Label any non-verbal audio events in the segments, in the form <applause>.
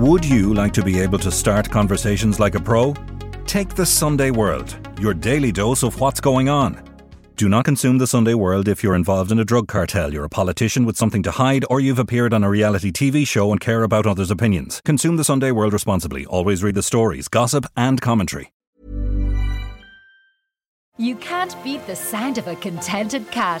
Would you like to be able to start conversations like a pro? Take the Sunday World, your daily dose of what's going on. Do not consume the Sunday World if you're involved in a drug cartel, you're a politician with something to hide, or you've appeared on a reality TV show and care about others' opinions. Consume the Sunday World responsibly. Always read the stories, gossip, and commentary. You can't beat the sound of a contented cat.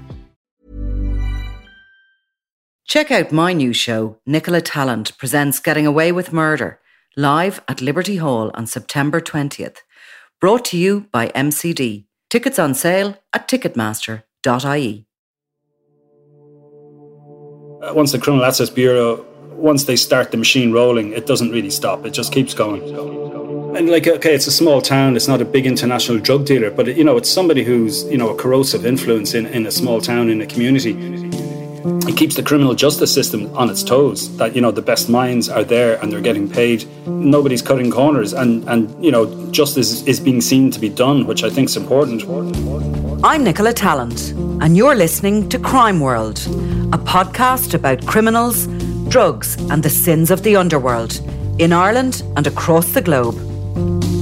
Check out my new show, Nicola Tallant presents Getting Away with Murder, live at Liberty Hall on September 20th. Brought to you by MCD. Tickets on sale at ticketmaster.ie. Uh, once the Criminal Assets Bureau, once they start the machine rolling, it doesn't really stop. It just keeps going. And like, okay, it's a small town. It's not a big international drug dealer, but you know, it's somebody who's you know a corrosive influence in, in a small town in a community it keeps the criminal justice system on its toes that you know the best minds are there and they're getting paid. Nobody's cutting corners and and you know justice is being seen to be done which i think is important. I'm nicola tallant and you're listening to crime world a podcast about criminals drugs and the sins of the underworld in ireland and across the globe.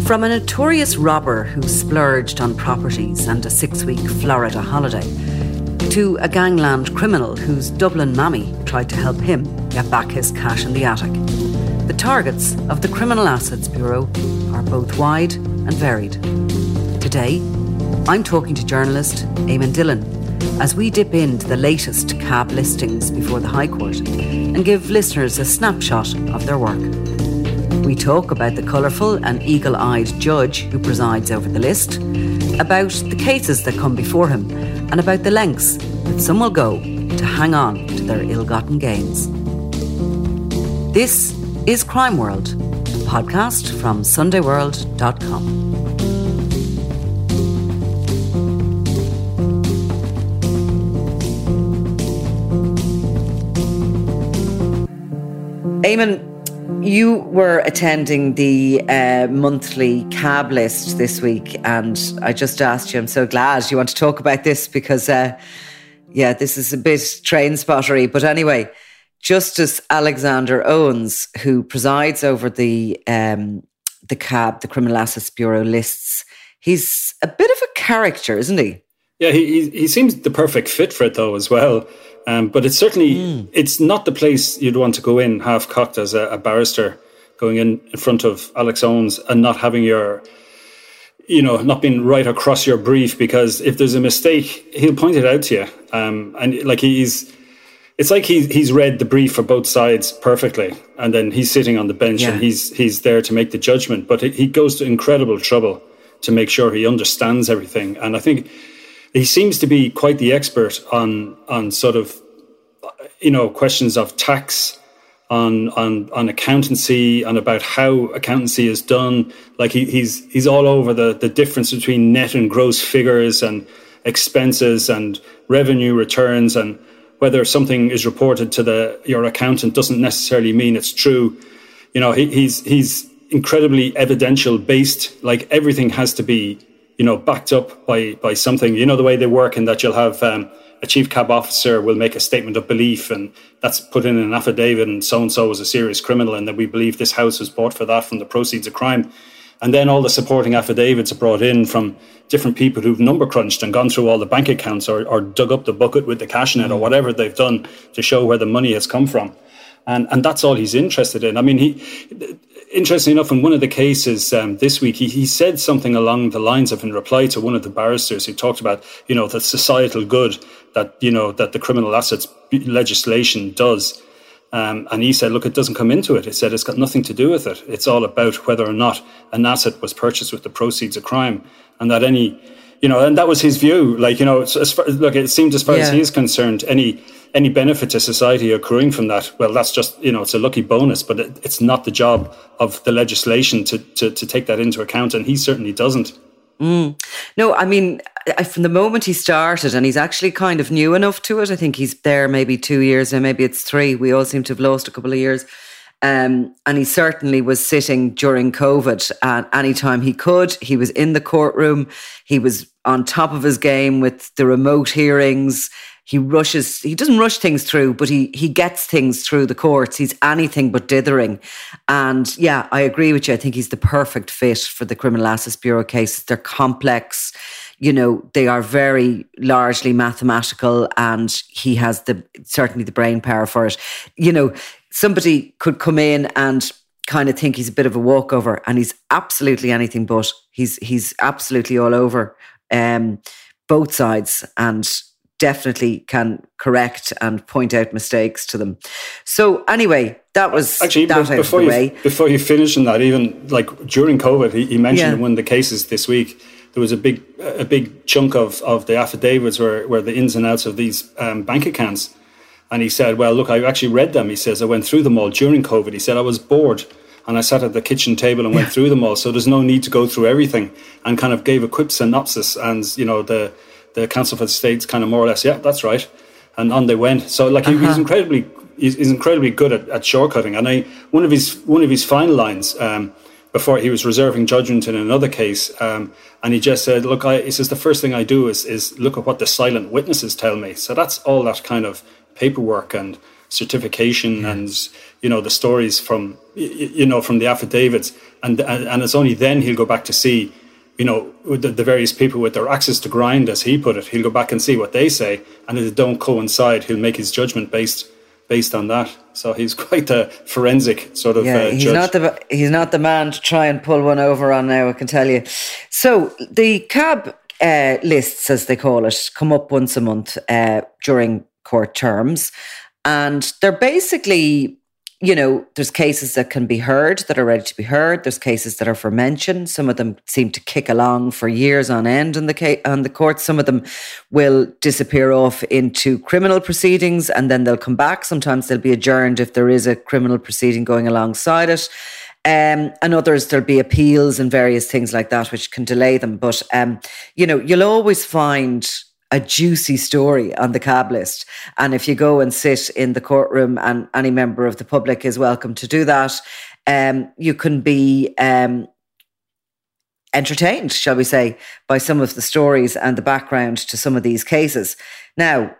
From a notorious robber who splurged on properties and a six-week florida holiday to a gangland criminal whose Dublin mammy tried to help him get back his cash in the attic. The targets of the Criminal Assets Bureau are both wide and varied. Today, I'm talking to journalist Eamon Dillon as we dip into the latest cab listings before the High Court and give listeners a snapshot of their work. We talk about the colourful and eagle eyed judge who presides over the list, about the cases that come before him, and about the lengths that some will go to hang on to their ill gotten gains. This is Crime World, a podcast from SundayWorld.com. Eamon, you were attending the uh, monthly cab list this week, and I just asked you, I'm so glad you want to talk about this because, uh, yeah, this is a bit train spottery. But anyway, Justice Alexander Owens, who presides over the um, the cab, the Criminal Assets Bureau lists, he's a bit of a character, isn't he? Yeah, he he seems the perfect fit for it though as well. Um, but it's certainly mm. it's not the place you'd want to go in half cocked as a, a, barrister going in in front of Alex Owens and not having your you know not being right across your brief because if there's a mistake he'll point it out to you um, and like he's it's like he, he's read the brief for both sides perfectly and then he's sitting on the bench yeah. and he's he's there to make the judgment but he goes to incredible trouble to make sure he understands everything and I think he seems to be quite the expert on on sort of you know questions of tax on on on accountancy and about how accountancy is done. Like he, he's he's all over the the difference between net and gross figures and expenses and revenue returns and whether something is reported to the your accountant doesn't necessarily mean it's true. You know he, he's he's incredibly evidential based like everything has to be you know, backed up by by something. You know the way they work, and that you'll have um, a chief cab officer will make a statement of belief, and that's put in an affidavit, and so and so was a serious criminal, and that we believe this house was bought for that from the proceeds of crime. And then all the supporting affidavits are brought in from different people who've number crunched and gone through all the bank accounts or, or dug up the bucket with the cash in it or mm. whatever they've done to show where the money has come from. And and that's all he's interested in. I mean, he interestingly enough, in one of the cases um, this week, he, he said something along the lines of, in reply to one of the barristers who talked about, you know, the societal good that, you know, that the criminal assets legislation does. Um, and he said, look, it doesn't come into it. It said it's got nothing to do with it. It's all about whether or not an asset was purchased with the proceeds of crime and that any, you know, and that was his view. Like, you know, as far, look, it seemed as far yeah. as he is concerned, any, any benefit to society accruing from that, well, that's just, you know, it's a lucky bonus, but it, it's not the job of the legislation to, to, to take that into account. And he certainly doesn't. Mm. No, I mean, from the moment he started, and he's actually kind of new enough to it. I think he's there maybe two years now, maybe it's three. We all seem to have lost a couple of years. Um, and he certainly was sitting during COVID and anytime he could. He was in the courtroom. He was on top of his game with the remote hearings he rushes he doesn't rush things through but he he gets things through the courts. He's anything but dithering. And yeah i agree with you. I think he's the perfect fit for the criminal assets bureau cases. They're complex. You know they are very largely mathematical and he has the certainly the brain power for it. You know somebody could come in and kind of think he's a bit of a walkover and he's absolutely anything but. He's he's absolutely all over um both sides and definitely can correct and point out mistakes to them. So anyway, that was actually that before you, way. Before you finish on that, even like during COVID, he, he mentioned yeah. in one of the cases this week there was a big a big chunk of, of the affidavits where, where the ins and outs of these um, bank accounts. And he said, "Well, look, I actually read them." He says, "I went through them all during COVID." He said, "I was bored." and I sat at the kitchen table and went yeah. through them all. So there's no need to go through everything, and kind of gave a quick synopsis. And you know the the Counsel for the States kind of more or less, yeah, that's right, and on they went. So like uh-huh. he's incredibly he's, he's, incredibly good at, at shortcutting. And I one of his one of his final lines. Um, before he was reserving judgment in another case, um, and he just said, "Look, I," he says, "the first thing I do is is look at what the silent witnesses tell me." So that's all that kind of paperwork and certification and you know the stories from you know from the affidavits, and and it's only then he'll go back to see you know, the, the, various people with their axes to grind, as he put it, he'll go back and see what they say, and if they don't coincide, he'll make his judgment based based on that. So he's <laughs> quite a forensic sort of. Yeah, uh, he's judge. not the he's not the man to try and pull one over on now. I can tell you. So the cab uh, lists, as they call it, come up once a month uh, during court terms, and they're basically you know, there's cases that can be heard that are ready to be heard. There's cases that are for mention. Some of them seem to kick along for years on end on the on the court. Some of them will disappear off into criminal proceedings and then they'll come back. Sometimes they'll be adjourned if there is a criminal proceeding going alongside it. Um, and others there'll be appeals and various things like that which can delay them. But um, you know, you'll always find a juicy story on the cab list. And if you go and sit in the courtroom, and any member of the public is welcome to do that, um, you can be um, entertained, shall we say, by some of the stories and the background to some of these cases. Now,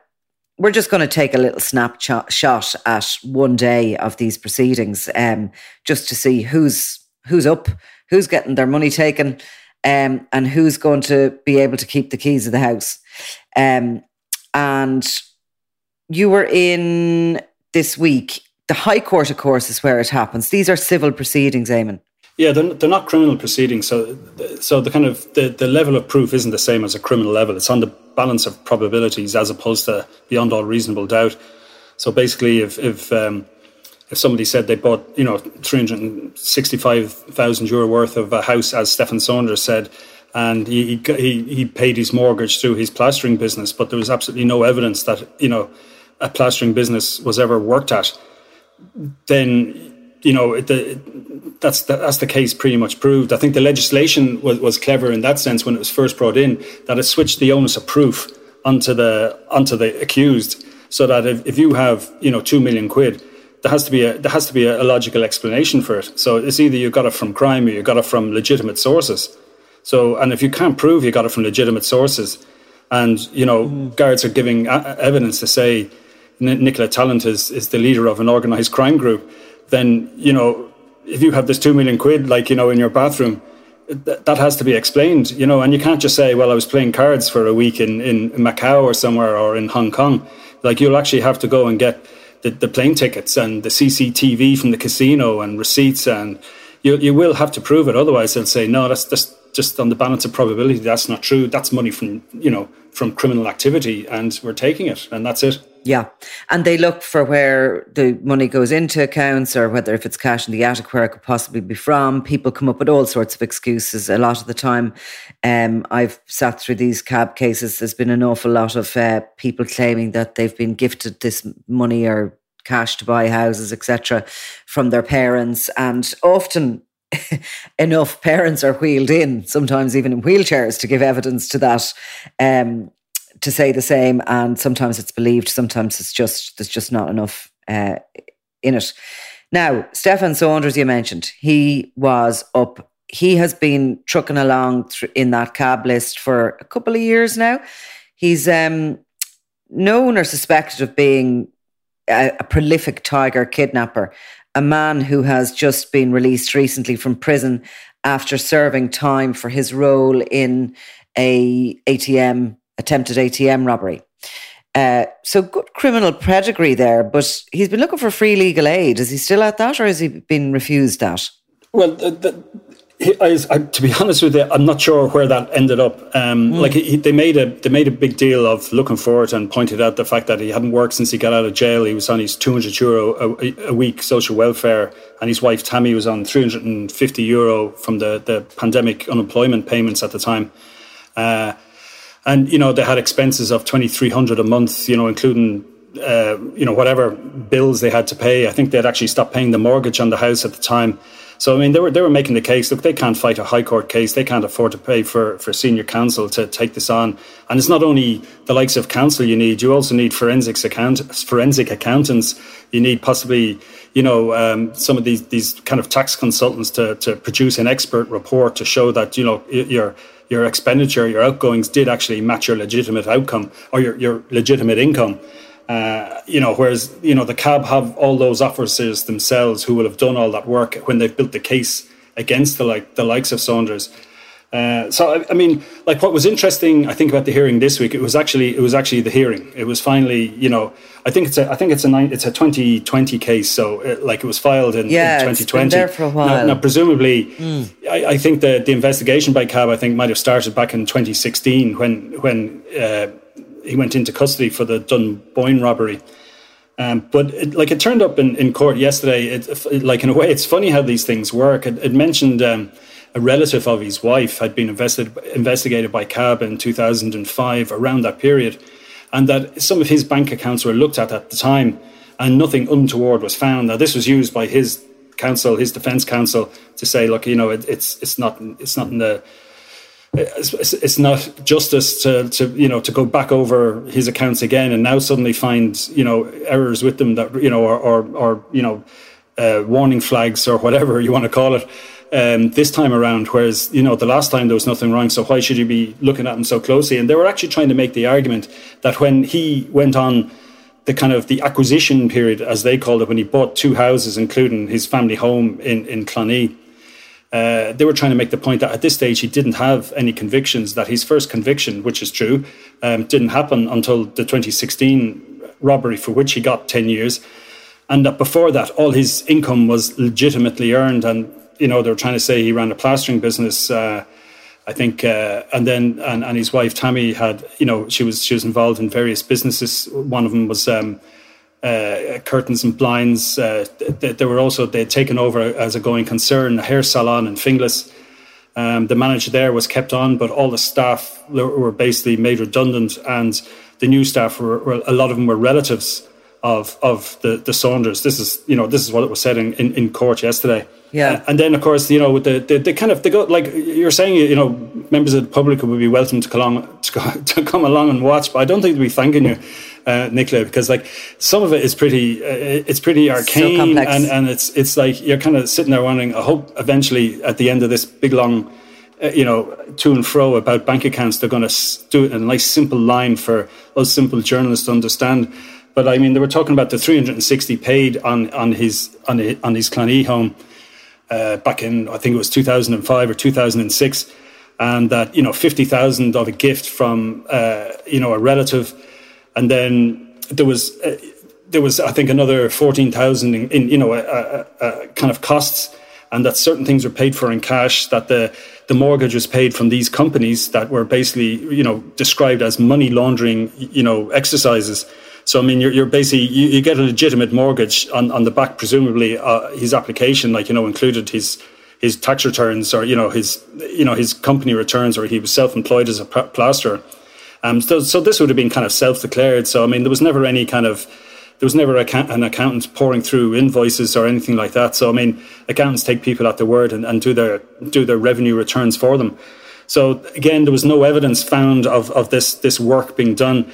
we're just going to take a little snapshot at one day of these proceedings, um, just to see who's who's up, who's getting their money taken, um, and who's going to be able to keep the keys of the house. Um, and you were in this week. The High Court, of course, is where it happens. These are civil proceedings, Eamon. Yeah, they're, they're not criminal proceedings. So, so the kind of the, the level of proof isn't the same as a criminal level. It's on the balance of probabilities as opposed to beyond all reasonable doubt. So basically, if if um, if somebody said they bought you know three hundred sixty five thousand euro worth of a house, as Stephen Saunders said, and he, he he paid his mortgage through his plastering business, but there was absolutely no evidence that you know a plastering business was ever worked at. Then you know the, that's the, that's the case pretty much proved. I think the legislation was, was clever in that sense when it was first brought in that it switched the onus of proof onto the onto the accused, so that if, if you have you know two million quid, there has to be a there has to be a, a logical explanation for it. So it's either you got it from crime or you got it from legitimate sources. So, and if you can't prove you got it from legitimate sources, and you know mm. guards are giving a- evidence to say Nicola Tallant is is the leader of an organised crime group, then you know if you have this two million quid like you know in your bathroom. Th- that has to be explained, you know, and you can't just say, "Well, I was playing cards for a week in, in Macau or somewhere or in Hong Kong." Like you'll actually have to go and get the, the plane tickets and the CCTV from the casino and receipts, and you you will have to prove it. Otherwise, they'll say no. That's just just on the balance of probability. That's not true. That's money from you know from criminal activity, and we're taking it, and that's it. Yeah. And they look for where the money goes into accounts or whether if it's cash in the attic, where it could possibly be from. People come up with all sorts of excuses a lot of the time. Um, I've sat through these cab cases. There's been an awful lot of uh, people claiming that they've been gifted this money or cash to buy houses, etc., from their parents. And often <laughs> enough parents are wheeled in, sometimes even in wheelchairs, to give evidence to that. Um, to say the same, and sometimes it's believed, sometimes it's just there's just not enough uh, in it. Now, Stefan Saunders, you mentioned, he was up. He has been trucking along in that cab list for a couple of years now. He's um, known or suspected of being a, a prolific tiger kidnapper, a man who has just been released recently from prison after serving time for his role in a ATM attempted ATM robbery. Uh, so good criminal pedigree there, but he's been looking for free legal aid. Is he still at that, or has he been refused that? Well, the, the, he, I, I, to be honest with you, I'm not sure where that ended up. Um, mm. Like he, they made a they made a big deal of looking for it and pointed out the fact that he hadn't worked since he got out of jail. He was on his 200 euro a, a week social welfare, and his wife Tammy was on 350 euro from the the pandemic unemployment payments at the time. Uh, and you know they had expenses of twenty three hundred a month, you know, including uh, you know whatever bills they had to pay. I think they'd actually stopped paying the mortgage on the house at the time. So I mean, they were they were making the case. Look, they can't fight a high court case. They can't afford to pay for for senior counsel to take this on. And it's not only the likes of counsel you need. You also need forensics account forensic accountants. You need possibly you know um, some of these these kind of tax consultants to to produce an expert report to show that you know you're your expenditure, your outgoings did actually match your legitimate outcome or your, your legitimate income. Uh, you know, whereas you know the cab have all those officers themselves who will have done all that work when they've built the case against the like the likes of Saunders. Uh, so I, I, mean, like what was interesting, I think about the hearing this week, it was actually it was actually the hearing. It was finally, you know, I think it's a I think it's a nine, it's a 2020 case. So it, like it was filed in, yeah, in 2020. It's there for a while. Now, now presumably, mm. I, I, think the the investigation by CAB I think might have started back in 2016 when when uh, he went into custody for the Dunboyne robbery. Um, but it, like it turned up in, in court yesterday. It, like in a way, it's funny how these things work. It, it mentioned. Um, a relative of his wife had been invested, investigated by CAB in 2005, around that period, and that some of his bank accounts were looked at at the time, and nothing untoward was found. Now, this was used by his counsel, his defence counsel, to say, look, you know, it, it's it's not it's not in the it's, it's not justice to, to you know to go back over his accounts again and now suddenly find you know errors with them that you know or or, or you know uh, warning flags or whatever you want to call it um, this time around, whereas you know the last time there was nothing wrong. So why should you be looking at him so closely? And they were actually trying to make the argument that when he went on the kind of the acquisition period, as they called it, when he bought two houses, including his family home in in Clonee. Uh, they were trying to make the point that at this stage he didn't have any convictions. That his first conviction, which is true, um, didn't happen until the 2016 robbery, for which he got 10 years, and that before that all his income was legitimately earned and you know, they were trying to say he ran a plastering business. Uh, I think, uh, and then and, and his wife Tammy had, you know, she was she was involved in various businesses. One of them was um, uh, curtains and blinds. Uh, they, they, were also they had taken over as a going concern a hair salon in Finglas. Um, the manager there was kept on, but all the staff were basically made redundant, and the new staff were, were a lot of them were relatives of of the the Saunders. This is you know this is what it was said in, in, in court yesterday. Yeah, uh, and then of course you know with the, the, the kind of they go like you're saying you know members of the public would be welcome to come along to, <laughs> to come along and watch, but I don't think they'd be thanking you, uh, Nicola, because like some of it is pretty uh, it's pretty arcane so and and it's it's like you're kind of sitting there wondering. I hope eventually at the end of this big long. Uh, you know, to and fro about bank accounts, they're going to do it in a nice simple line for us simple journalists to understand but I mean, they were talking about the 360 paid on on his on his, on his Clonee home uh, back in I think it was 2005 or 2006, and that you know 50,000 of a gift from uh, you know a relative, and then there was. Uh, there was, I think, another fourteen thousand in, in, you know, a, a, a kind of costs, and that certain things were paid for in cash. That the the mortgage was paid from these companies that were basically, you know, described as money laundering, you know, exercises. So I mean, you're, you're basically you, you, get a legitimate mortgage on, on the back, presumably uh, his application, like you know, included his his tax returns or you know his you know his company returns, or he was self employed as a plasterer. Um, so, so this would have been kind of self declared. So I mean, there was never any kind of there was never an accountant pouring through invoices or anything like that. So I mean, accountants take people at their word and, and do their do their revenue returns for them. So again, there was no evidence found of, of this this work being done.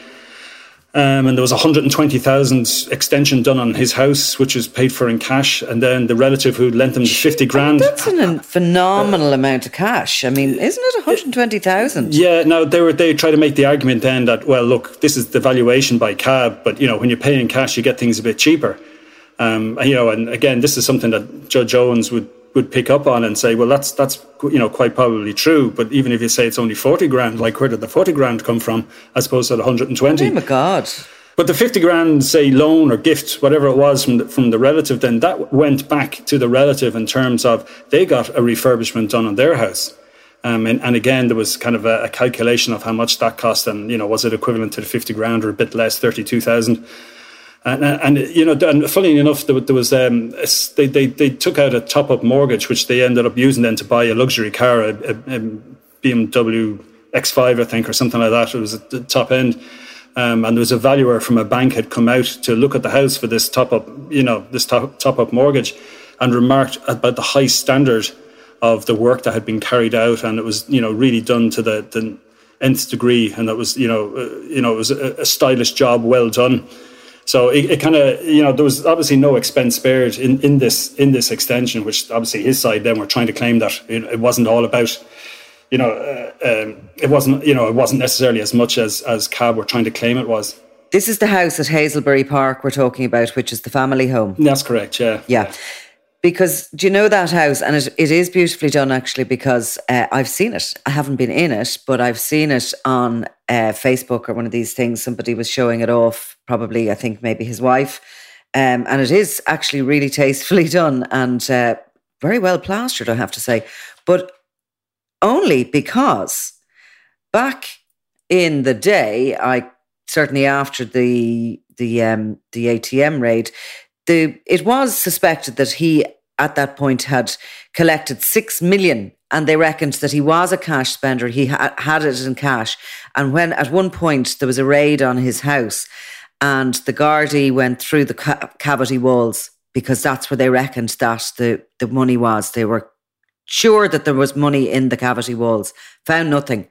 Um, and there was 120,000 extension done on his house, which was paid for in cash. And then the relative who lent him the 50 grand. That's a phenomenal uh, amount of cash. I mean, isn't it 120,000? Yeah, no, they were, they try to make the argument then that, well, look, this is the valuation by cab, but, you know, when you pay in cash, you get things a bit cheaper. Um, you know, and again, this is something that Judge Owens would would pick up on and say, well, that's that's you know quite probably true. But even if you say it's only forty grand, like where did the forty grand come from, as opposed to the hundred and twenty? Oh my god! But the fifty grand, say loan or gift, whatever it was from the, from the relative, then that went back to the relative in terms of they got a refurbishment done on their house. Um, and, and, again, there was kind of a, a, calculation of how much that cost, and you know, was it equivalent to the fifty grand or a bit less, thirty-two thousand? And, and you know, and funny enough, there, was um, they, they they took out a top up mortgage, which they ended up using then to buy a luxury car, a, a, a BMW X5, I think, or something like that. It was at the top end. Um, and there was a valuer from a bank had come out to look at the house for this top up, you know, this top, top up mortgage, and remarked about the high standard of the work that had been carried out, and it was, you know, really done to the, the nth degree, and that was, you know, uh, you know, it was a, a stylish job, well done. So it, it kind of, you know, there was obviously no expense spared in, in this in this extension, which obviously his side then were trying to claim that it, it wasn't all about, you know, uh, um, it wasn't, you know, it wasn't necessarily as much as as Cab were trying to claim it was. This is the house at Hazelbury Park we're talking about, which is the family home. That's correct. Yeah. Yeah. Because do you know that house? And it, it is beautifully done, actually, because uh, I've seen it. I haven't been in it, but I've seen it on uh, Facebook or one of these things. Somebody was showing it off, probably, I think maybe his wife. Um, and it is actually really <laughs> tastefully done and uh, very well plastered, I have to say. But only because back in the day, I certainly after the the um, the ATM raid, the it was suspected that he at that point had collected six million and they reckoned that he was a cash spender. He ha- had it in cash. And when at one point there was a raid on his house and the Gardaí went through the ca- cavity walls because that's where they reckoned that the, the money was. They were sure that there was money in the cavity walls, found nothing,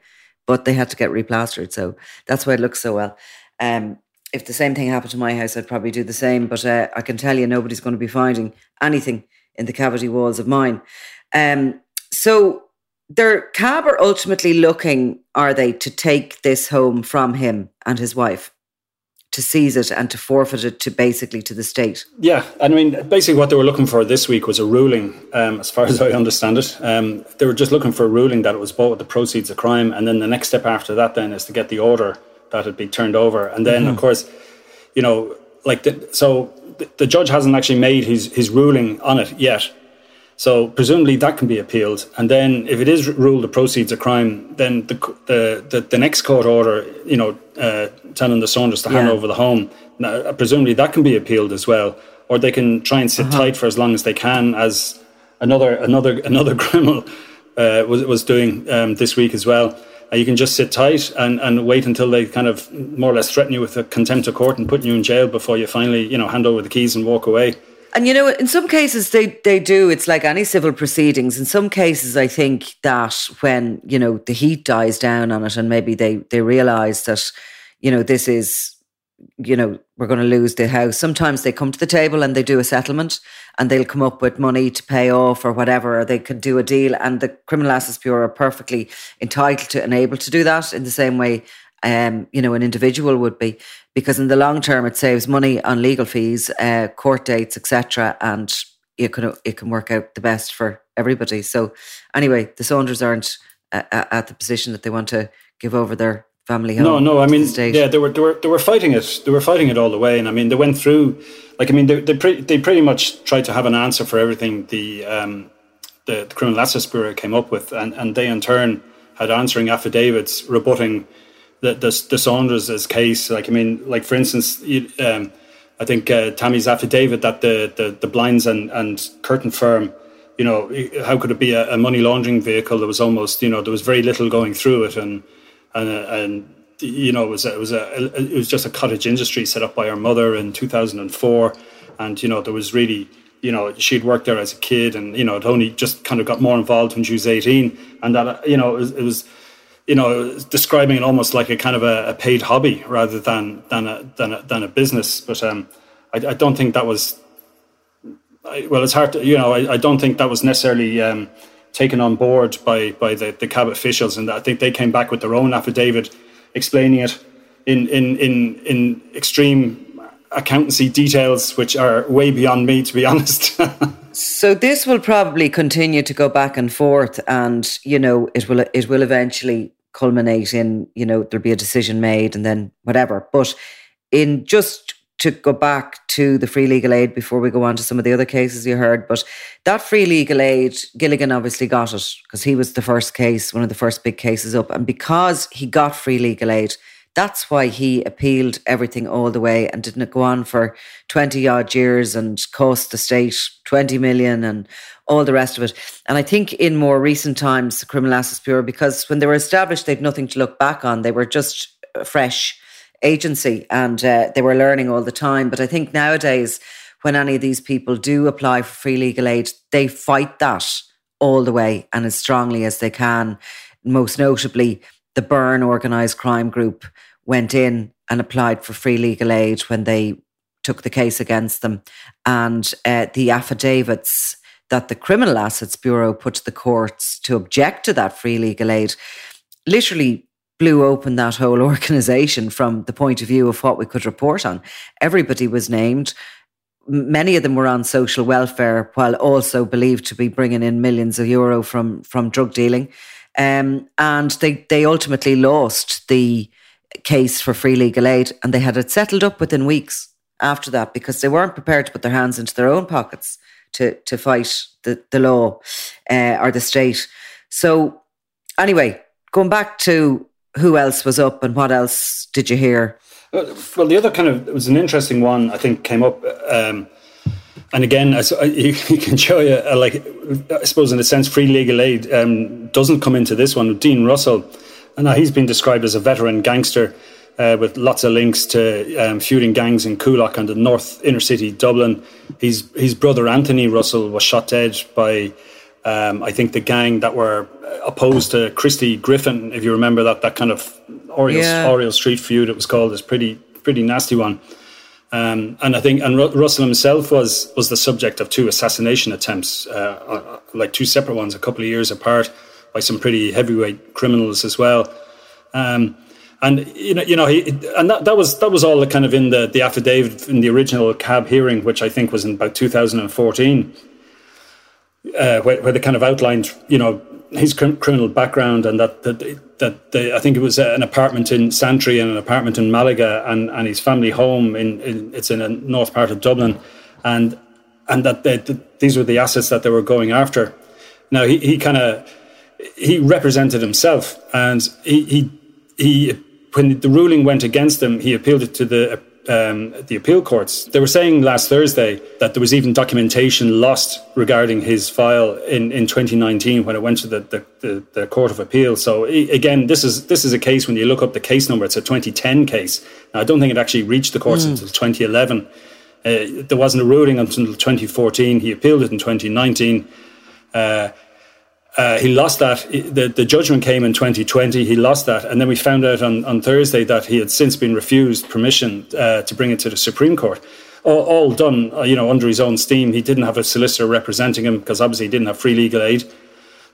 but they had to get replastered. So that's why it looks so well. Um, if the same thing happened to my house, I'd probably do the same. But uh, I can tell you, nobody's going to be finding anything in the cavity walls of mine. Um, so their cab are ultimately looking, are they, to take this home from him and his wife? to seize it and to forfeit it to basically to the state. Yeah, I mean, basically what they were looking for this week was a ruling, um, as far as I understand it. Um, they were just looking for a ruling that it was bought with the proceeds of crime, and then the next step after that then is to get the order that had been turned over, and then mm-hmm. of course, you know, like the, so the, the judge hasn't actually made his his ruling on it yet. So presumably that can be appealed, and then if it is ruled the proceeds of crime, then the the the, the next court order, you know, uh, telling the Saunders to hand over the home, now, presumably that can be appealed as well, or they can try and sit uh-huh. tight for as long as they can, as another another <laughs> another criminal uh, was was doing um, this week as well. You can just sit tight and, and wait until they kind of more or less threaten you with a contempt of court and put you in jail before you finally, you know, hand over the keys and walk away. And you know, in some cases they, they do. It's like any civil proceedings. In some cases, I think that when, you know, the heat dies down on it and maybe they, they realise that, you know, this is, you know, we're going to lose the house. Sometimes they come to the table and they do a settlement and they'll come up with money to pay off or whatever, or they could do a deal. And the Criminal Assets Bureau are perfectly entitled to and able to do that in the same way um, you know, an individual would be, because in the long term it saves money on legal fees, uh, court dates, etc., and it can it can work out the best for everybody. So, anyway, the Saunders aren't uh, at the position that they want to give over their family home. No, no. I mean, yeah, they were they were they were fighting it. They were fighting it all the way, and I mean, they went through. Like, I mean, they they, pre- they pretty much tried to have an answer for everything the um, the, the Criminal Assets Bureau came up with, and, and they in turn had answering affidavits rebutting the the, the Saunders' case. Like, I mean, like for instance, you, um, I think uh, Tammy's affidavit that the, the, the blinds and, and curtain firm, you know, how could it be a, a, money laundering vehicle? There was almost, you know, there was very little going through it, and and and you know, it was it was a it was just a cottage industry set up by her mother in two thousand and four, and you know, there was really. You know, she'd worked there as a kid, and you know, it only just kind of got more involved when she was eighteen, and that you know, it was, it was you know, describing it almost like a kind of a, a paid hobby rather than than a than a, than a business. But um, I, I, don't think that was. I, well, it's hard to you know. I, I don't think that was necessarily um, taken on board by by the, the cab officials, and I think they came back with their own affidavit explaining it in in in in extreme accountancy details, which are way beyond me, to be <laughs> honest. so this will probably continue to go back and forth, and you know, it will it will eventually culminate in you know there'll be a decision made, and then whatever. But in just to go back to the free legal aid before we go on to some of the other cases you heard, but that free legal aid, Gilligan obviously got it because he was the first case, one of the first big cases up, and because he got free legal aid that's why he appealed everything all the way and didn't go on for 20 odd years and cost the state 20 million and all the rest of it. And I think in more recent times, the Criminal Assets Bureau, because when they were established, they'd nothing to look back on. They were just uh, fresh agency and uh, they were learning all the time. But I think nowadays, when any of these people do apply for free legal aid, they fight that all the way and as strongly as they can. Most notably, the Byrne organised crime group went in and applied for free legal aid when they took the case against them. And uh, the affidavits that the Criminal Assets Bureau put to the courts to object to that free legal aid literally blew open that whole <laughs> organisation from the point of view of what we could report on. Everybody was named. Many of them were on social welfare, while also believed to be bringing in millions of euro from from drug dealing. Um, and they, they ultimately lost the case for free legal aid and they had it settled up within weeks after that because they weren't prepared to put their hands into their own pockets to, to fight the, the law uh, or the state. So, anyway, going back to who else was up and what else did you hear? Well, the other kind of, it was an interesting one, I think, came up. Um, and again, you, <laughs> you can show you, uh, like I suppose in a sense, free legal aid um, doesn't come into this one. Dean Russell, and now he's been described as a veteran gangster uh, with lots of links to um, feuding gangs in Coolock and the North Inner City Dublin. His his brother Anthony Russell was shot dead by. Um, I think the gang that were opposed to Christy Griffin, if you remember that that kind of Oriel, yeah. Oriel Street feud, it was called, is pretty pretty nasty one. Um, and I think, and Russell himself was was the subject of two assassination attempts, uh, uh, like two separate ones, a couple of years apart, by some pretty heavyweight criminals as well. Um, and you know, you know, he, and that, that was that was all kind of in the the affidavit in the original cab hearing, which I think was in about 2014, uh, where, where they kind of outlined, you know, his criminal background and that that, that the, I think it was an apartment in Santry and an apartment in Malaga and, and his family home in, in it's in a north part of Dublin and and that they, these were the assets that they were going after. Now he, he kind of he represented himself and he, he he when the ruling went against him he appealed it to the um, the appeal courts. They were saying last Thursday that there was even documentation lost regarding his file in, in 2019 when it went to the, the, the, the Court of Appeal. So again, this is this is a case when you look up the case number, it's a 2010 case. Now, I don't think it actually reached the courts mm. until 2011. Uh, there wasn't a ruling until 2014. He appealed it in 2019. Uh, uh, he lost that. The, the judgment came in 2020. He lost that. And then we found out on, on Thursday that he had since been refused permission uh, to bring it to the Supreme Court. All, all done, uh, you know, under his own steam. He didn't have a solicitor representing him because obviously he didn't have free legal aid.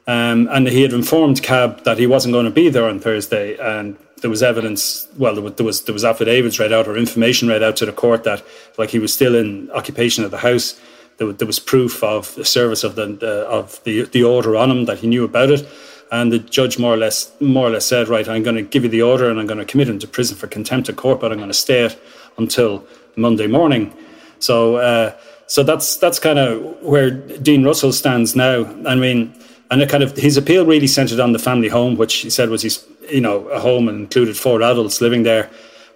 Um, and he had informed CAB that he wasn't going to be there on Thursday. And there was evidence, well, there was, there was, there was affidavits read out or information read out to the court that like he was still in occupation of the house there, there was proof of the service of the, the, of the the order on him that he knew about it, And the judge more or less more or less said, right, I'm going to give you the order and I'm going to commit him to prison for contempt of court, but I'm going to stay it until Monday morning. So uh, so that's that's kind of where Dean Russell stands now. I mean, and kind of his appeal really centered on the family home, which he said was his you know a home and included four adults living there.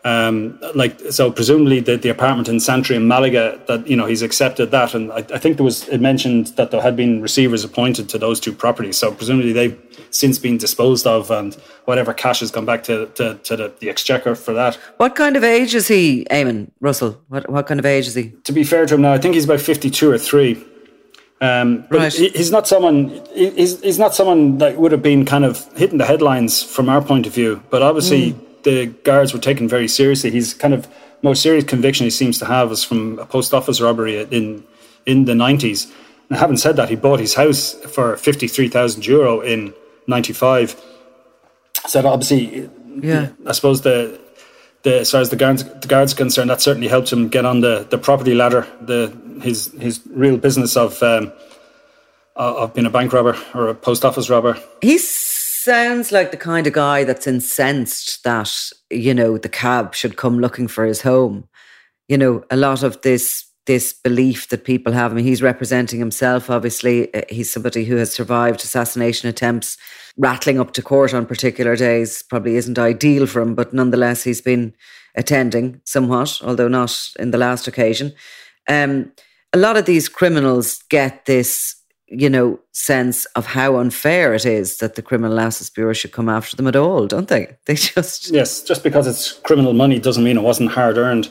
Um, like so, presumably the, the apartment in Santry in Malaga that you know he's accepted that, and I, I, think there was it mentioned that there had been receivers appointed to those two properties. So presumably they've since been disposed of, and whatever cash has gone back to to, to the, the exchequer for that. What kind of age is he, Eamon Russell? What what kind of age is he? To be fair to him now, I think he's about fifty two or three. Um, but right. he, he's not someone. He's, he's not someone that would have been kind of hitting the headlines from our point of view. But obviously. Mm the guards were taken very seriously. He's kind of most serious conviction he seems to have is from a post office robbery in in the nineties. And having said that, he bought his house for fifty three thousand euro in ninety five. So obviously, yeah, I suppose the the as far as the guards the guards concerned, that certainly helped him get on the, the property ladder. The his his real business of um, of being a bank robber or a post office robber. He's sounds like the kind of guy that's incensed that, you know, the cab should come looking for his home. You know, a lot of this this belief that people have. I mean, he's representing himself, obviously. Uh, he's somebody who has survived assassination attempts. Rattling up to court on particular days probably isn't ideal for him, but nonetheless, he's been attending somewhat, although not in the last occasion. Um, a lot of these criminals get this you know, sense of how unfair it is that the Criminal Justice Bureau should come after them at all, don't they? <laughs> They just yes, just because it's criminal money doesn't mean it wasn't hard earned.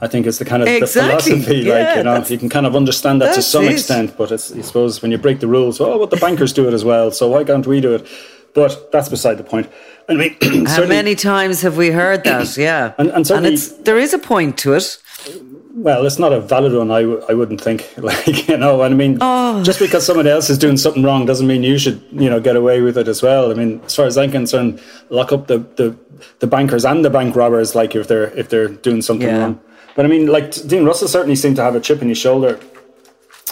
I think it's the kind of exactly. the philosophy, yeah, like you know, you can kind of understand that to some it. extent, but it's I suppose when you break the rules, oh, well, what the bankers do it as well, so why can't we do it? But that's beside the point. I mean, <clears throat> how many times have we heard that? <clears throat> Yeah, and, and, and there is a point to it well, it's not a valid one. I w- I wouldn't think. <laughs> Like you know, I mean, oh. just because someone else is doing something wrong doesn't mean you should you know get away with it as well. I mean, as far as I'm concerned, lock up the the, the bankers and the bank robbers. Like if they're if they're doing something yeah. wrong. But I mean, like Dean Russell certainly seemed to have a chip in his shoulder.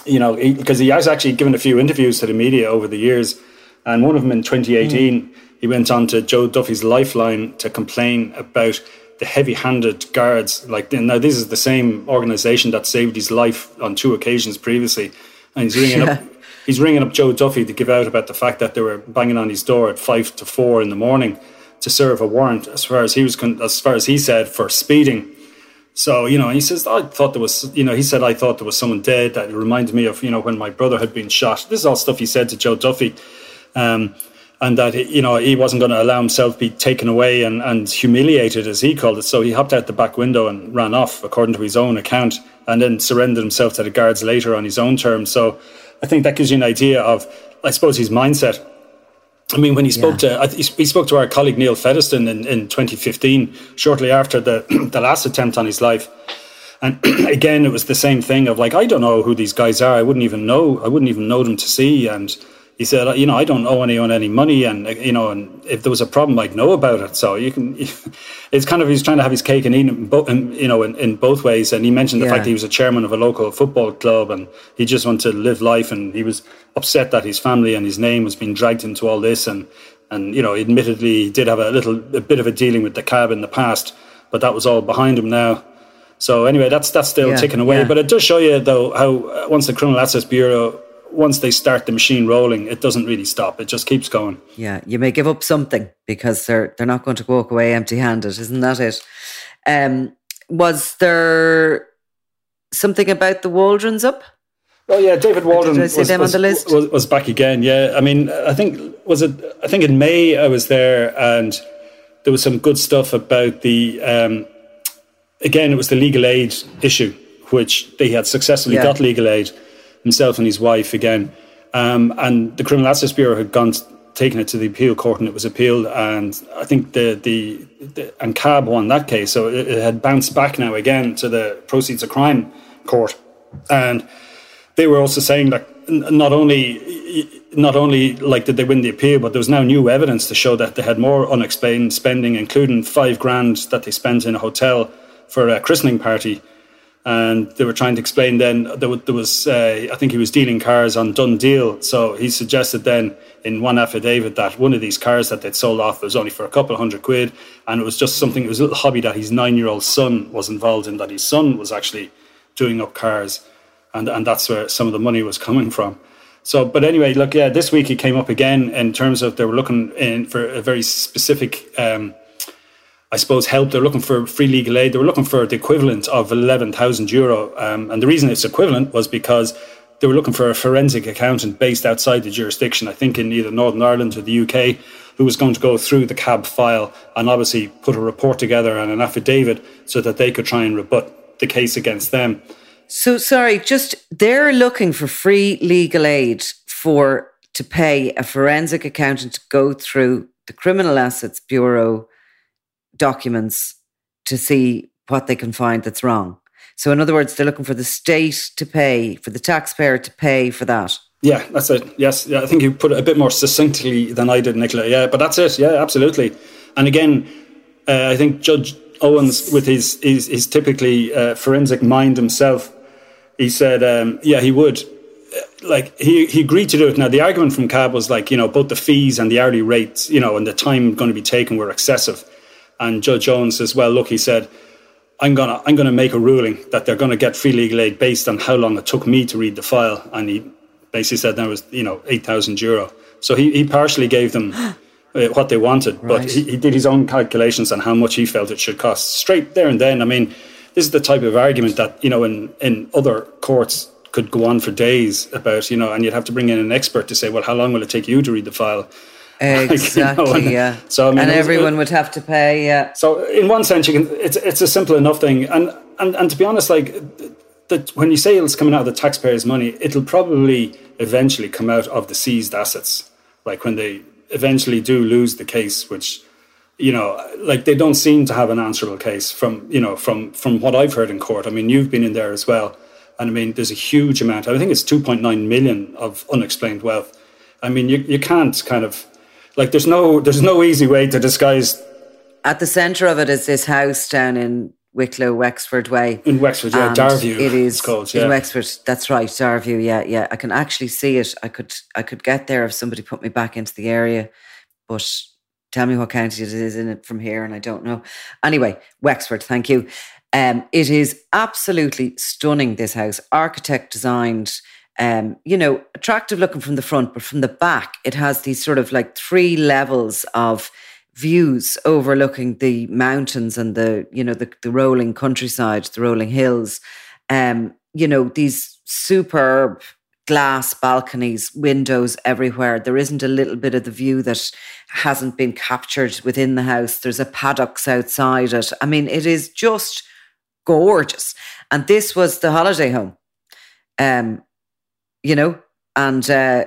You know, because he, he, has actually given a few interviews to the media over the years, and one of them in 2018, mm. he went on to Joe Duffy's Liveline to complain about the heavy-handed guards. Like now, this is the same organisation that saved his life on two occasions previously, and he's ringing <laughs> yeah. up. He's ringing up Joe Duffy to give out about the fact that they were banging on his door at five to four in the morning to serve a warrant, as far as he was, con- as far as he said, for speeding. So you know, he says, I thought there was, you know, he said I thought there was someone dead. That reminded me of, you know, when my brother had been shot. This is all stuff he said to Joe Duffy. Um, and that you know he wasn't going to allow himself be taken away and, and humiliated as he called it. So he hopped out the back window and ran off, according to his own account, and then surrendered himself to the guards later on his own terms. So I think that gives you an idea of, I suppose, his mindset. I mean, when he spoke yeah. to he spoke to our colleague Neil Featherstone in, in 2015, shortly after the <clears throat> the last attempt on his life. And <clears throat> again, it was the same thing of like, I don't know who these guys are. I wouldn't even know. I wouldn't even know them to see. And he said, you know, I don't owe anyone any money, and you know, and if there was a problem, I'd know about it. So you can, <laughs> it's kind of he's trying to have his cake and eat it, both, you know, in, in both ways. And he mentioned the yeah. fact he was a chairman of a local football club, and he just wanted to live life, and he was upset that his family and his name was being dragged into all this, and and you know, admittedly, he did have a little a bit of a dealing with the cab in the past, but that was all behind him now. So anyway, that's that's still yeah, ticking away. Yeah. But it does show you though how uh, once the Criminal Assets Bureau once they start the machine rolling, it doesn't really stop. It just keeps going. Yeah, you may give up something because they're they're not going to walk away empty-handed, isn't that it? Um, was there something about the Waldrons up? Oh yeah, David Waldron was, was, was, was, back again. Yeah, I mean, I think was it? I think in May I was there, and there was some good stuff about the. Um, again, it was the legal aid issue, which they had successfully yeah. got legal aid himself and his wife again. Um, and the Criminal Justice Bureau had gone taken it to the appeal court and it was appealed. And I think the the, the and CAB won that case. So it, it, had bounced back now again to the proceeds of crime court. And they were also saying that not only not only like did they win the appeal but there was now new evidence to show that they had more unexplained spending including five grand that they spent in a hotel for a christening party and they were trying to explain then there was, there was uh, I think he was dealing cars on DoneDeal. So he suggested then in one affidavit that one of these cars that they'd sold off was only for a couple hundred quid, and it was just something. It was a little hobby that his nine year old son was involved in. That his son was actually doing up cars, and and that's where some of the money was <laughs> coming from. So, but anyway, look, yeah, this week it came up again in terms of they were looking in for a very specific. Um, I suppose, help. They're looking for free legal aid. They were looking for the equivalent of 11,000 euro. Um, and the reason it's equivalent was because they were looking for a forensic accountant based outside the jurisdiction, I think in either Northern Ireland or the UK, who was going to go through the CAB file and obviously put a report together and an affidavit so that they could try and rebut the case against them. So, sorry, just they're looking for free legal aid for to pay a forensic accountant to go through the Criminal Assets Bureau documents to see what they can find that's wrong. So, in other words, they're looking for the state to pay, for the taxpayer to pay for that. Yeah, that's it. Yes, yeah, I think you put it a bit more succinctly than I did, Nicola. Yeah, but that's it. Yeah, absolutely. And again, uh, I think Judge Owens, with his his, his typically uh, forensic mind himself, he said, um, yeah, he would. Uh, like he, he agreed to do it. Now the argument from CAB was like you know both the fees and the hourly rates, you know, and the time going to be taken were excessive. And Judge Owens says, well, look, he said, I'm gonna I'm gonna make a ruling that they're gonna get free legal aid based on how long it took me to read the file. And he basically said that was you know eight thousand euro. So he, he partially gave them <gasps> uh, what they wanted, right. but he, he did his own calculations on how much he felt it should cost straight there and then. I mean, this is the type of argument that you know in in other courts could go on for days about you know, and you'd have to bring in an expert to say, well, how long will it take you to read the file? <laughs> Exactly. you know, and, yeah. So I mean, and everyone would have to pay. Yeah. So in one sense, you can. It's it's a simple enough thing, and and and to be honest, like that when you say it's coming out of the taxpayers' money, it'll probably eventually come out of the seized assets. Like when they eventually do lose the case, which you know, like they don't seem to have an answerable case from you know from from what I've heard in court. I mean, you've been in there as well, and I mean, there's a huge amount. I think it's 2.9 million of unexplained wealth. I mean, you you can't kind of like there's no there's no easy way to disguise. At the centre of it is this house down in Wicklow, Wexford Way. In Wexford, yeah, Darview. It is called, yeah. in Wexford. That's right, Darview. Yeah, yeah. I can actually see it. I could I could get there if somebody put me back into the area, but tell me what county it is in it from here, and I don't know. Anyway, Wexford. Thank you. Um, it is absolutely stunning. This house, architect designed um, you know, attractive looking from the front, but from the back, it has these sort of like three levels of views overlooking the mountains and the, you know, the, the rolling countryside, the rolling hills. Um, you know, these superb glass balconies, windows everywhere. There isn't a little bit of the view that hasn't been captured within the house. There's a paddocks outside it. I mean, it is just gorgeous. And this was the holiday home. Um, you know, and uh,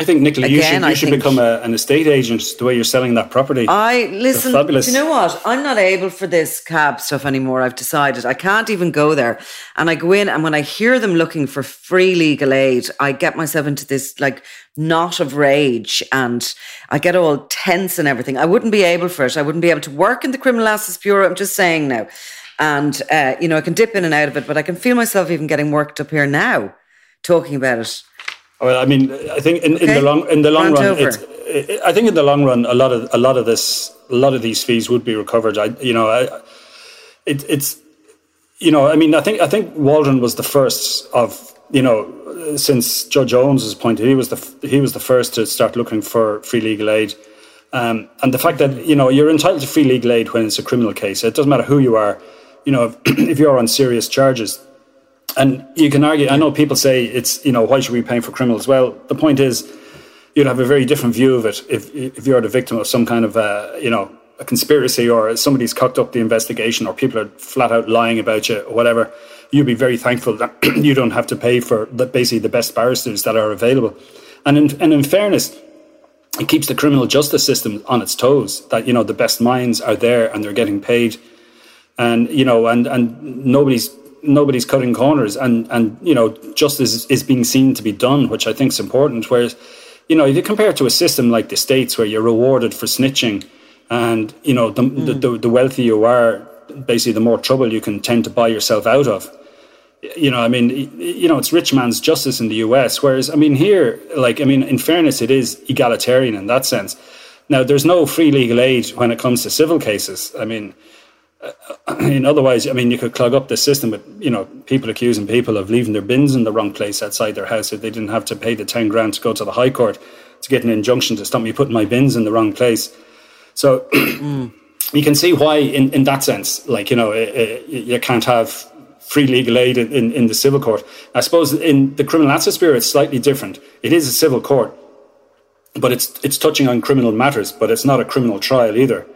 I think Nicola, again, you should you should become a, an estate agent the way you're selling that property. I listen. Fabulous. You know what? I'm not able for this cab stuff anymore. I've decided I can't even go there. And I go in, and when I hear them looking for free legal aid, I get myself into this like knot of rage, and I get all tense and everything. I wouldn't be able for it. I wouldn't be able to work in the Criminal Assets Bureau. I'm just saying now, and uh, you know I can dip in and out of it, but I can feel myself even getting worked up here now talking about it. Well, I mean, I think in, okay. in the long in the long run, it, I think in the long run, a lot of a lot of this, a lot of these fees would be recovered. I, you know, I, it, it's, you know, I mean, I think I think Waldron was the first of you know since Judge Owens's point, he was the he was the first to start looking for free legal aid. Um, and the fact that you know you're entitled to free legal aid when it's a criminal case, it doesn't matter who you are. You know, <clears throat> if, if you're on serious charges, and you can argue, I know people say it's, you know, why should we be paying for criminals? Well, the point is, you'd have a very different view of it if, if you're the victim of some kind of, uh, you know, a conspiracy or somebody's cocked up the investigation or people are flat out lying about you or whatever. You'd be very thankful that <clears throat> you don't have to pay for the, basically the best barristers that are available. And in, and in fairness, it keeps the criminal justice system on its toes that, you know, the best minds are there and they're getting paid. And, you know, and, and nobody's nobody's cutting corners and and you know justice is being seen to be done which i think is important whereas you know if you compare it to a system like the states where you're rewarded for snitching and you know the, mm. the, the, the wealthy you are basically the more trouble you can tend to buy yourself out of you know, I mean, you know, it's rich man's justice in the US. Whereas, I mean, here, like, I mean, in fairness, it is egalitarian in that sense. Now, there's no free legal aid when it comes to civil cases. I mean, <clears throat> I mean, otherwise, I mean, you could clog up the system with, you know, people accusing people of leaving their bins in the wrong place outside their house if they didn't have to pay the 10 grand to go to the High Court to get an injunction to stop me putting my bins in the wrong place. So <clears throat> you can see why, in, in that sense, like, you know, it, it, you can't have free legal aid in, in the civil court. I suppose in the criminal assets bureau, it's slightly different. It is a civil court, but it's, it's touching on criminal matters, but it's not a criminal trial either.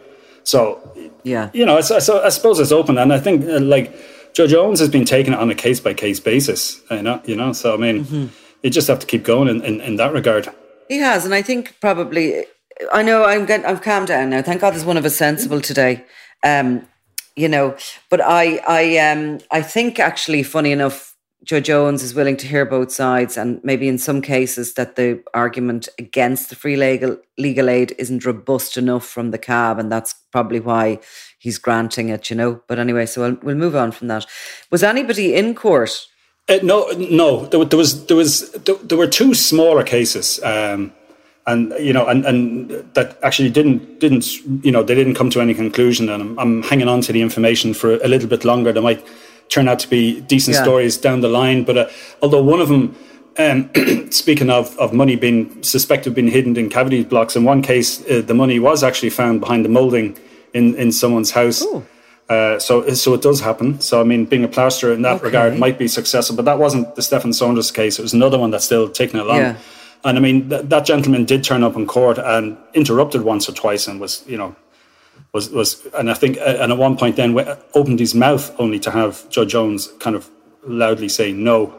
So yeah, you know, so, so I suppose it's open, and I think uh, like Judge Owens has been taking it on a case by case basis. You know, you know. So I mean, mm-hmm. you just have to keep going in, in, in, that regard. He has, and I think probably. I know I'm getting, I've calmed down now. Thank God, there's one of us sensible today. Um, you know, but I, I, um, I think actually, funny enough, Judge Owens is willing to hear both sides, and maybe in some cases that the argument against the free legal legal aid isn't robust enough from the CAB, and that's probably why he's granting it. You know. But anyway, so I'll, we'll move on from that. Was anybody in court? Uh, no, no. There, there, was there was there, were two smaller cases. Um, and you know, and, and that actually didn't didn't you know they didn't come to any conclusion, and I'm, I'm hanging on to the information for a little bit longer. They might turn out to be decent yeah. stories down the line. But uh, although one of them, um, <clears throat> speaking of, of money being suspected of being hidden in cavity blocks, in one case, uh, the money was actually found behind the molding in, in someone's house. Uh, so, so it does happen. So, I mean, being a plasterer in that okay. regard might be successful, but that wasn't the Stephen Saunders case. It was another one that's still taking it long. Yeah. And I mean, th- that gentleman did turn up in court and interrupted once or twice and was, you know, was was and I think and at one point then opened his mouth only to have Judge Owens kind of loudly say no.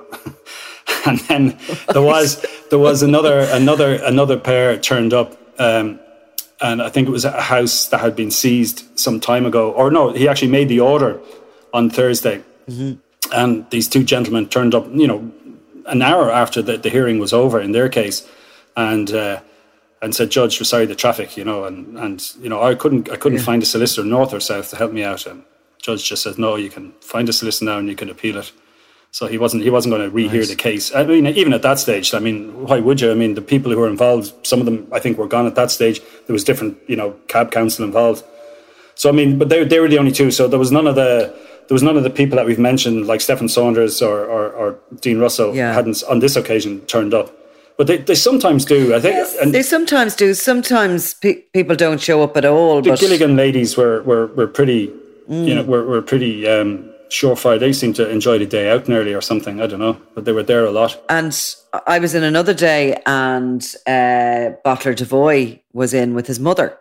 <laughs> and then there was there was another another another pair turned up um, and I think it was a house that had been seized some time ago or no he actually made the order on Thursday mm-hmm. and these two gentlemen turned up you know an hour after the, the hearing was over in their case and uh, and said, "Judge, we're sorry, the traffic," you know, and and you know, I couldn't I couldn't yeah. find a solicitor north or south to help me out, and judge just said, "No, you can find a solicitor now, and you can appeal it." So he wasn't he wasn't going to rehear nice. the case. I mean, even at that stage, I mean, why would you? I mean, the people who were involved, some of them, I think, were gone at that stage. There was different, you know, cab counsel involved. So I mean, but they they were the only two. So there was none of the there was none of the people that we've mentioned, like Stephen Saunders or or, or Dean Russell, yeah. hadn't on this occasion turned up but they, they sometimes do. I think yes, and they sometimes do. Sometimes pe- people don't show up at all. The but Gilligan ladies were were, were pretty, mm. you know, were, were pretty um, surefire. They seemed to enjoy the day out nearly or something. I don't know, but they were there a lot. And I was in another day, and uh, Bottler Devoy was in with his mother,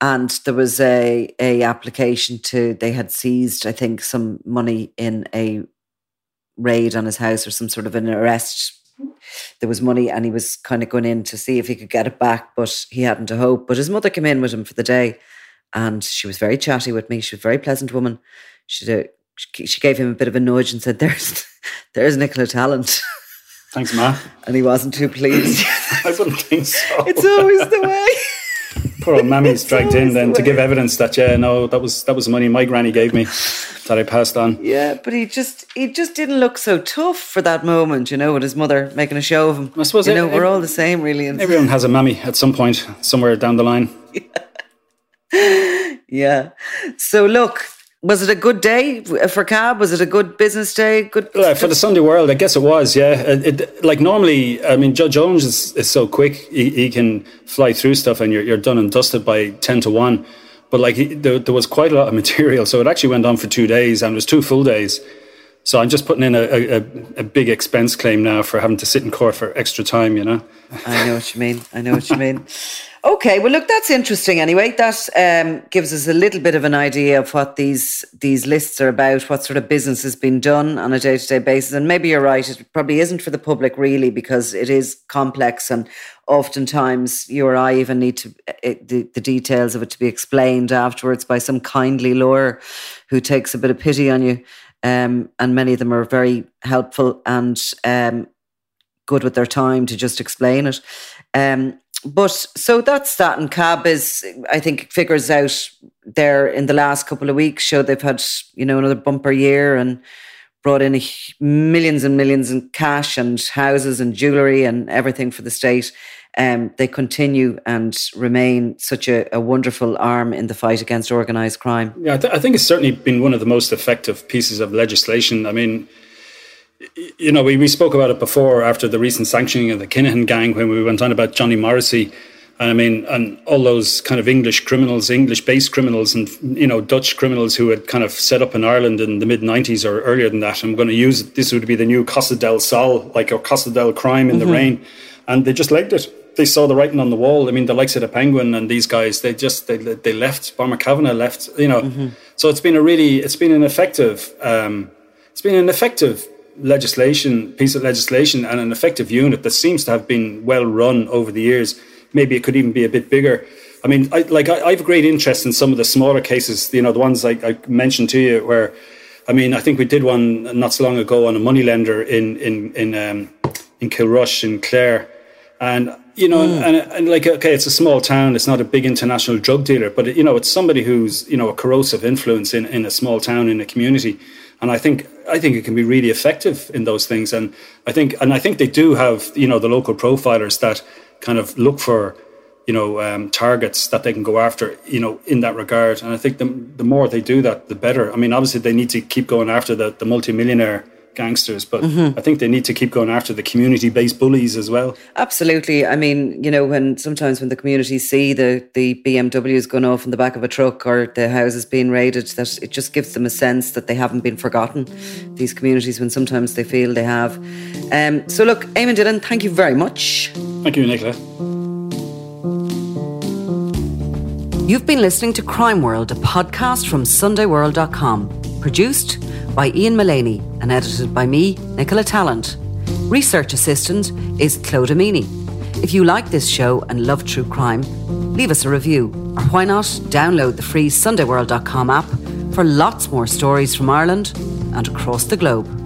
and there was a a application to. They had seized, I think, some money in a raid on his house or some sort of an arrest there was money and he was kind of going in to see if he could get it back, but he hadn't a hope. But his mother came in with him for the day and she was very chatty with me. She was a very pleasant woman. She, she gave him a bit of a nudge and said, There's, <laughs> there's Nicola Tallant. Thanks, Ma. and he wasn't too pleased. <laughs> I wouldn't think so. It's always the way. <laughs> Poor old mammy's <laughs> dragged in then to give evidence that yeah, no, that was that was the money my granny gave me that I passed on. Yeah, but he just he just didn't look so tough for that moment, you know, with his mother making a show of him. I suppose you know we're all the same, really. Everyone has a mammy at some point, somewhere down the line. Yeah. <laughs> yeah. So look, was it a good day for cab? Was it a good business day? Good uh, for the Sunday World, I guess it was. Yeah, it, it, like normally, I mean, Judge Owens is, is so quick; he, he, can fly through stuff, and you're you're done and dusted by ten to one. But like, he, there, there was quite a lot of <laughs> material, so it actually went on for two days, and it was two full days. So I'm just putting in a, a, a, big expense claim now for having to sit in court for extra time, you know? I know what you mean. I know what you mean. Okay, well, look, that's interesting. Anyway, that um, gives us a little bit of an idea of what these these lists are about, what sort of business has been done on a day to day basis. And maybe you're right; it probably isn't for the public really, because it is complex, and oftentimes you or I even need to it, the, the details of it to be explained afterwards by some kindly lawyer who takes a bit of pity on you. Um, and many of them are very helpful and um, good with their time to just explain it. Um, but so that's that. And Cab is, I think, figures out there in the last couple of weeks show they've had, you know, another bumper year and brought in millions and millions in cash and houses and jewelry and everything for the state. Um, they continue and remain such a, a, wonderful arm in the fight against organised crime. Yeah, I, th- I, think it's certainly been one of the most effective pieces of legislation. I mean, you know, we, we spoke about it before after the recent sanctioning of the Kinahan gang when we went on about Johnny Morrissey. And I mean, and all those kind of English criminals, English based criminals, and, you know, Dutch criminals who had kind of set up in Ireland in the mid 90s or earlier than that. I'm going to use this would be the new Costa del Sol, like a Costa del crime in mm-hmm. the rain. And they just legged it. They saw the writing on the wall. I mean, the likes of the Penguin and these guys, they just, they, they left. Bomber Kavanagh left, you know. Mm-hmm. So it's been a really, it's been an effective, um, it's been an effective legislation, piece of legislation, and an effective unit that seems to have been well run over the years. Maybe it could even be a bit bigger. I mean, I, like I, I have a great interest in some of the smaller cases. You know, the ones I, I mentioned to you, where I mean, I think we did one not so long ago on a money lender in in in um, in Kilrush in Clare, and you know, mm. and, and like okay, it's a small town, it's not a big international drug dealer, but it, you know, it's somebody who's you know a corrosive influence in in a small town in a community, and I think I think it can be really effective in those things. And I think and I think they do have you know the local profilers that kind of look for you know um, targets that they can go after you know in that regard. And I think the the more they do that, the better. I mean, obviously they need to keep going after the the multimillionaire gangsters, but mm-hmm. I think they need to keep going after the community based bullies as well. Absolutely. I mean, you know, when sometimes when the community see the, the BMWs going off in the back of a truck or the houses being raided, that it just gives them a sense that they haven't been forgotten, these communities, when sometimes they feel they have. Um, so, look, Eamon Dillon, thank you very much. Thank you, Nicola. You've been listening to Crime World, a podcast from SundayWorld.com, produced by Ian Mullaney and edited by me, Nicola Tallant. Research assistant is Claude Amini. If you like this show and love true crime, leave us a review, or why not download the free SundayWorld.com app for lots more stories from Ireland and across the globe.